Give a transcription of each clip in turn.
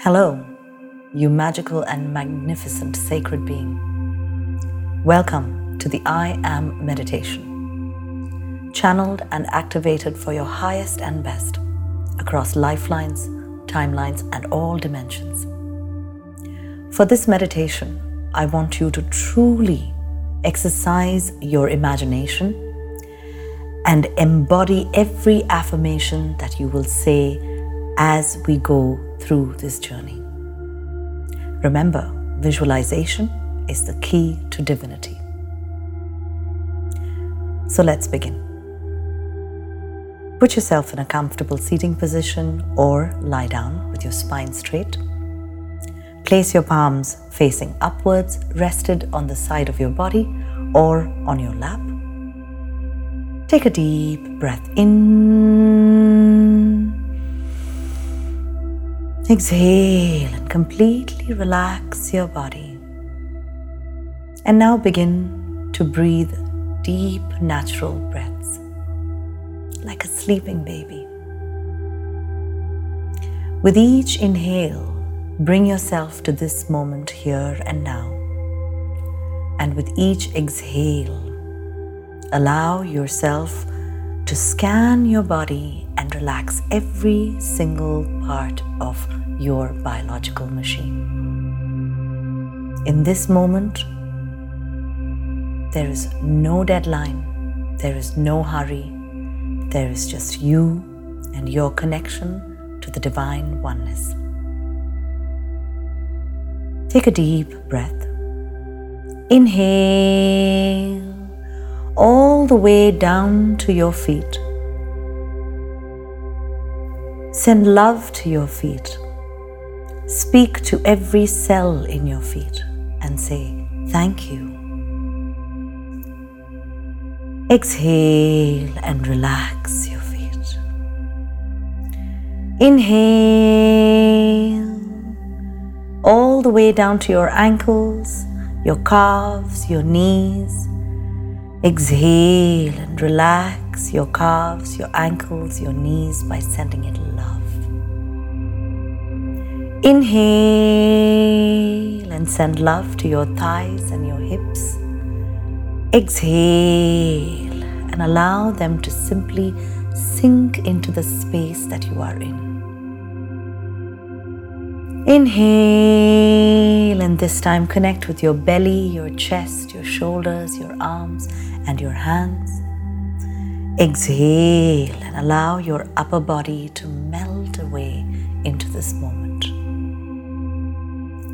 Hello, you magical and magnificent sacred being. Welcome to the I Am meditation, channeled and activated for your highest and best across lifelines, timelines, and all dimensions. For this meditation, I want you to truly exercise your imagination and embody every affirmation that you will say as we go through this journey. Remember, visualization is the key to divinity. So let's begin. Put yourself in a comfortable seating position or lie down with your spine straight. Place your palms facing upwards, rested on the side of your body or on your lap. Take a deep breath in. Exhale and completely relax your body. And now begin to breathe deep, natural breaths like a sleeping baby. With each inhale, bring yourself to this moment here and now. And with each exhale, allow yourself to scan your body and relax every single part of your biological machine. In this moment, there is no deadline, there is no hurry, there is just you and your connection to the divine oneness. Take a deep breath. Inhale all the way down to your feet. Send love to your feet. Speak to every cell in your feet and say, Thank you. Exhale and relax your feet. Inhale all the way down to your ankles, your calves, your knees Exhale and relax your calves, your ankles, your knees by sending it love. Inhale and send love to your thighs and your hips. Exhale and allow them to simply sink into the space that you are in. Inhale, and this time connect with your belly, your chest, your shoulders, your arms, and your hands. Exhale and allow your upper body to melt away into this moment.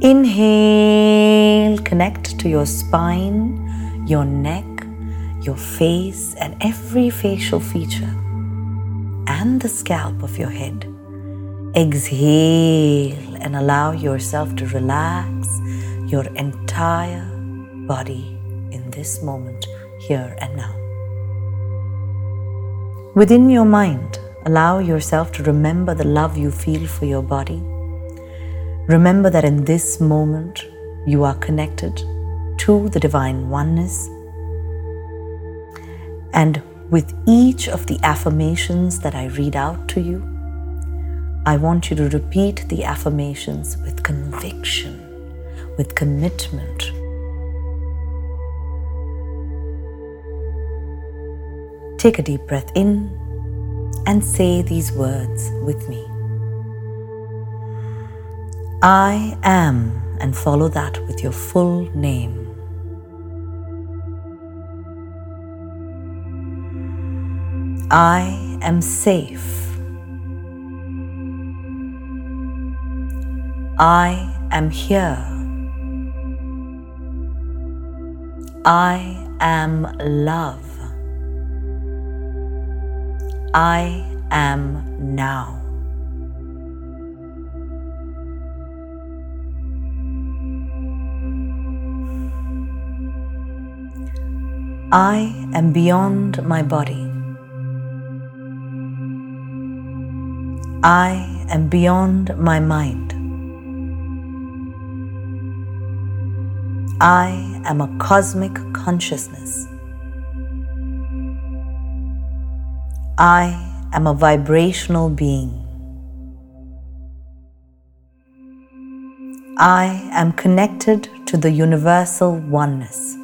Inhale, connect to your spine, your neck, your face, and every facial feature, and the scalp of your head. Exhale and allow yourself to relax your entire body in this moment, here and now. Within your mind, allow yourself to remember the love you feel for your body. Remember that in this moment, you are connected to the divine oneness. And with each of the affirmations that I read out to you, I want you to repeat the affirmations with conviction, with commitment. Take a deep breath in and say these words with me. I am, and follow that with your full name. I am safe. I am here. I am love. I am now. I am beyond my body. I am beyond my mind. I am a cosmic consciousness. I am a vibrational being. I am connected to the universal oneness.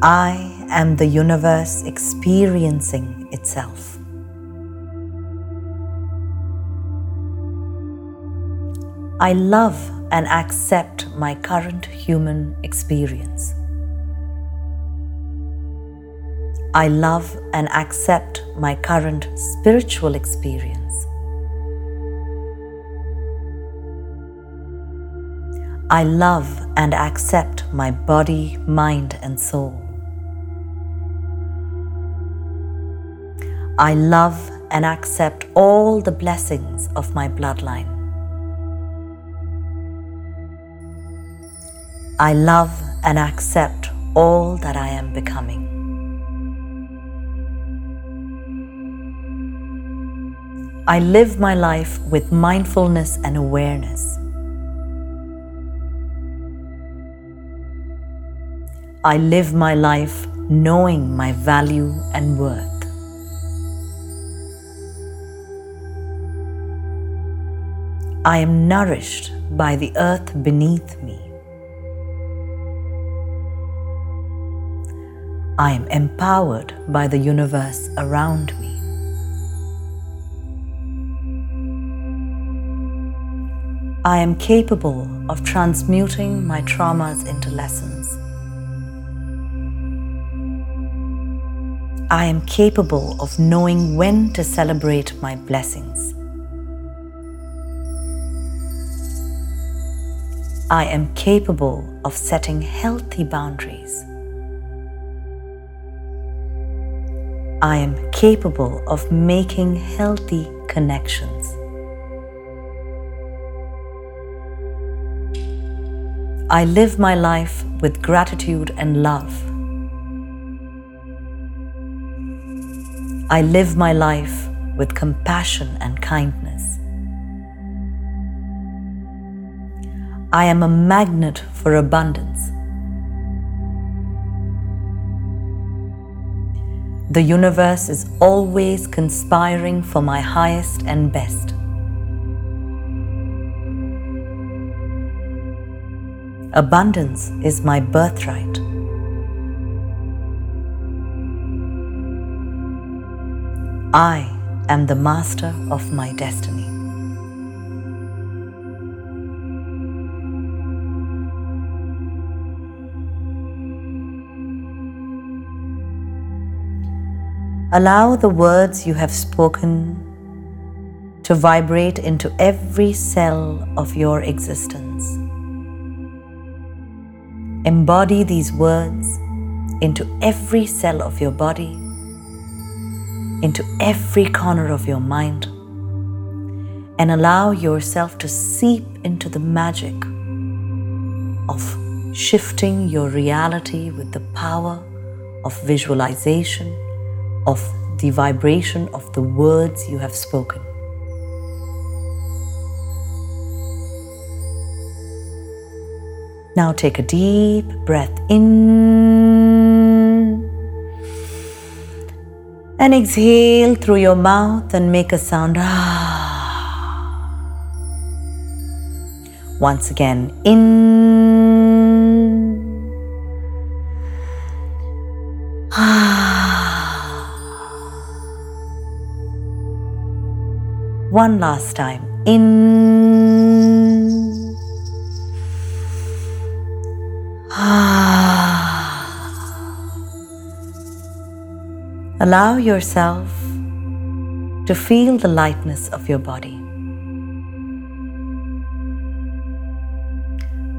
I am the universe experiencing itself. I love and accept my current human experience. I love and accept my current spiritual experience. I love and accept my body, mind, and soul. I love and accept all the blessings of my bloodline. I love and accept all that I am becoming. I live my life with mindfulness and awareness. I live my life knowing my value and worth. I am nourished by the earth beneath me. I am empowered by the universe around me. I am capable of transmuting my traumas into lessons. I am capable of knowing when to celebrate my blessings. I am capable of setting healthy boundaries. I am capable of making healthy connections. I live my life with gratitude and love. I live my life with compassion and kindness. I am a magnet for abundance. The universe is always conspiring for my highest and best. Abundance is my birthright. I am the master of my destiny. Allow the words you have spoken to vibrate into every cell of your existence. Embody these words into every cell of your body, into every corner of your mind, and allow yourself to seep into the magic of shifting your reality with the power of visualization of the vibration of the words you have spoken. Now take a deep breath in and exhale through your mouth and make a sound. Ah. Once again, in. Ah. One last time. In. Allow yourself to feel the lightness of your body.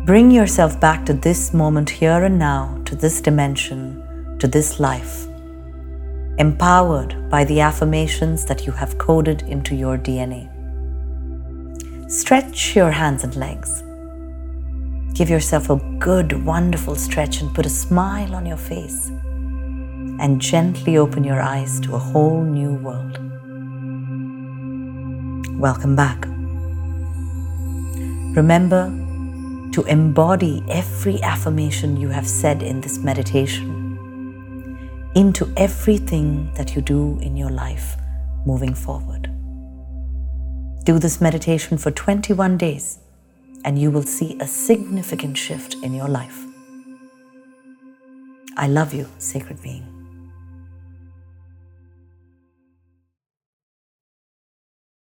Bring yourself back to this moment here and now, to this dimension, to this life empowered by the affirmations that you have coded into your DNA. Stretch your hands and legs. Give yourself a good, wonderful stretch and put a smile on your face. And gently open your eyes to a whole new world. Welcome back. Remember to embody every affirmation you have said in this meditation into everything that you do in your life moving forward. Do this meditation for 21 days and you will see a significant shift in your life. I love you, sacred being.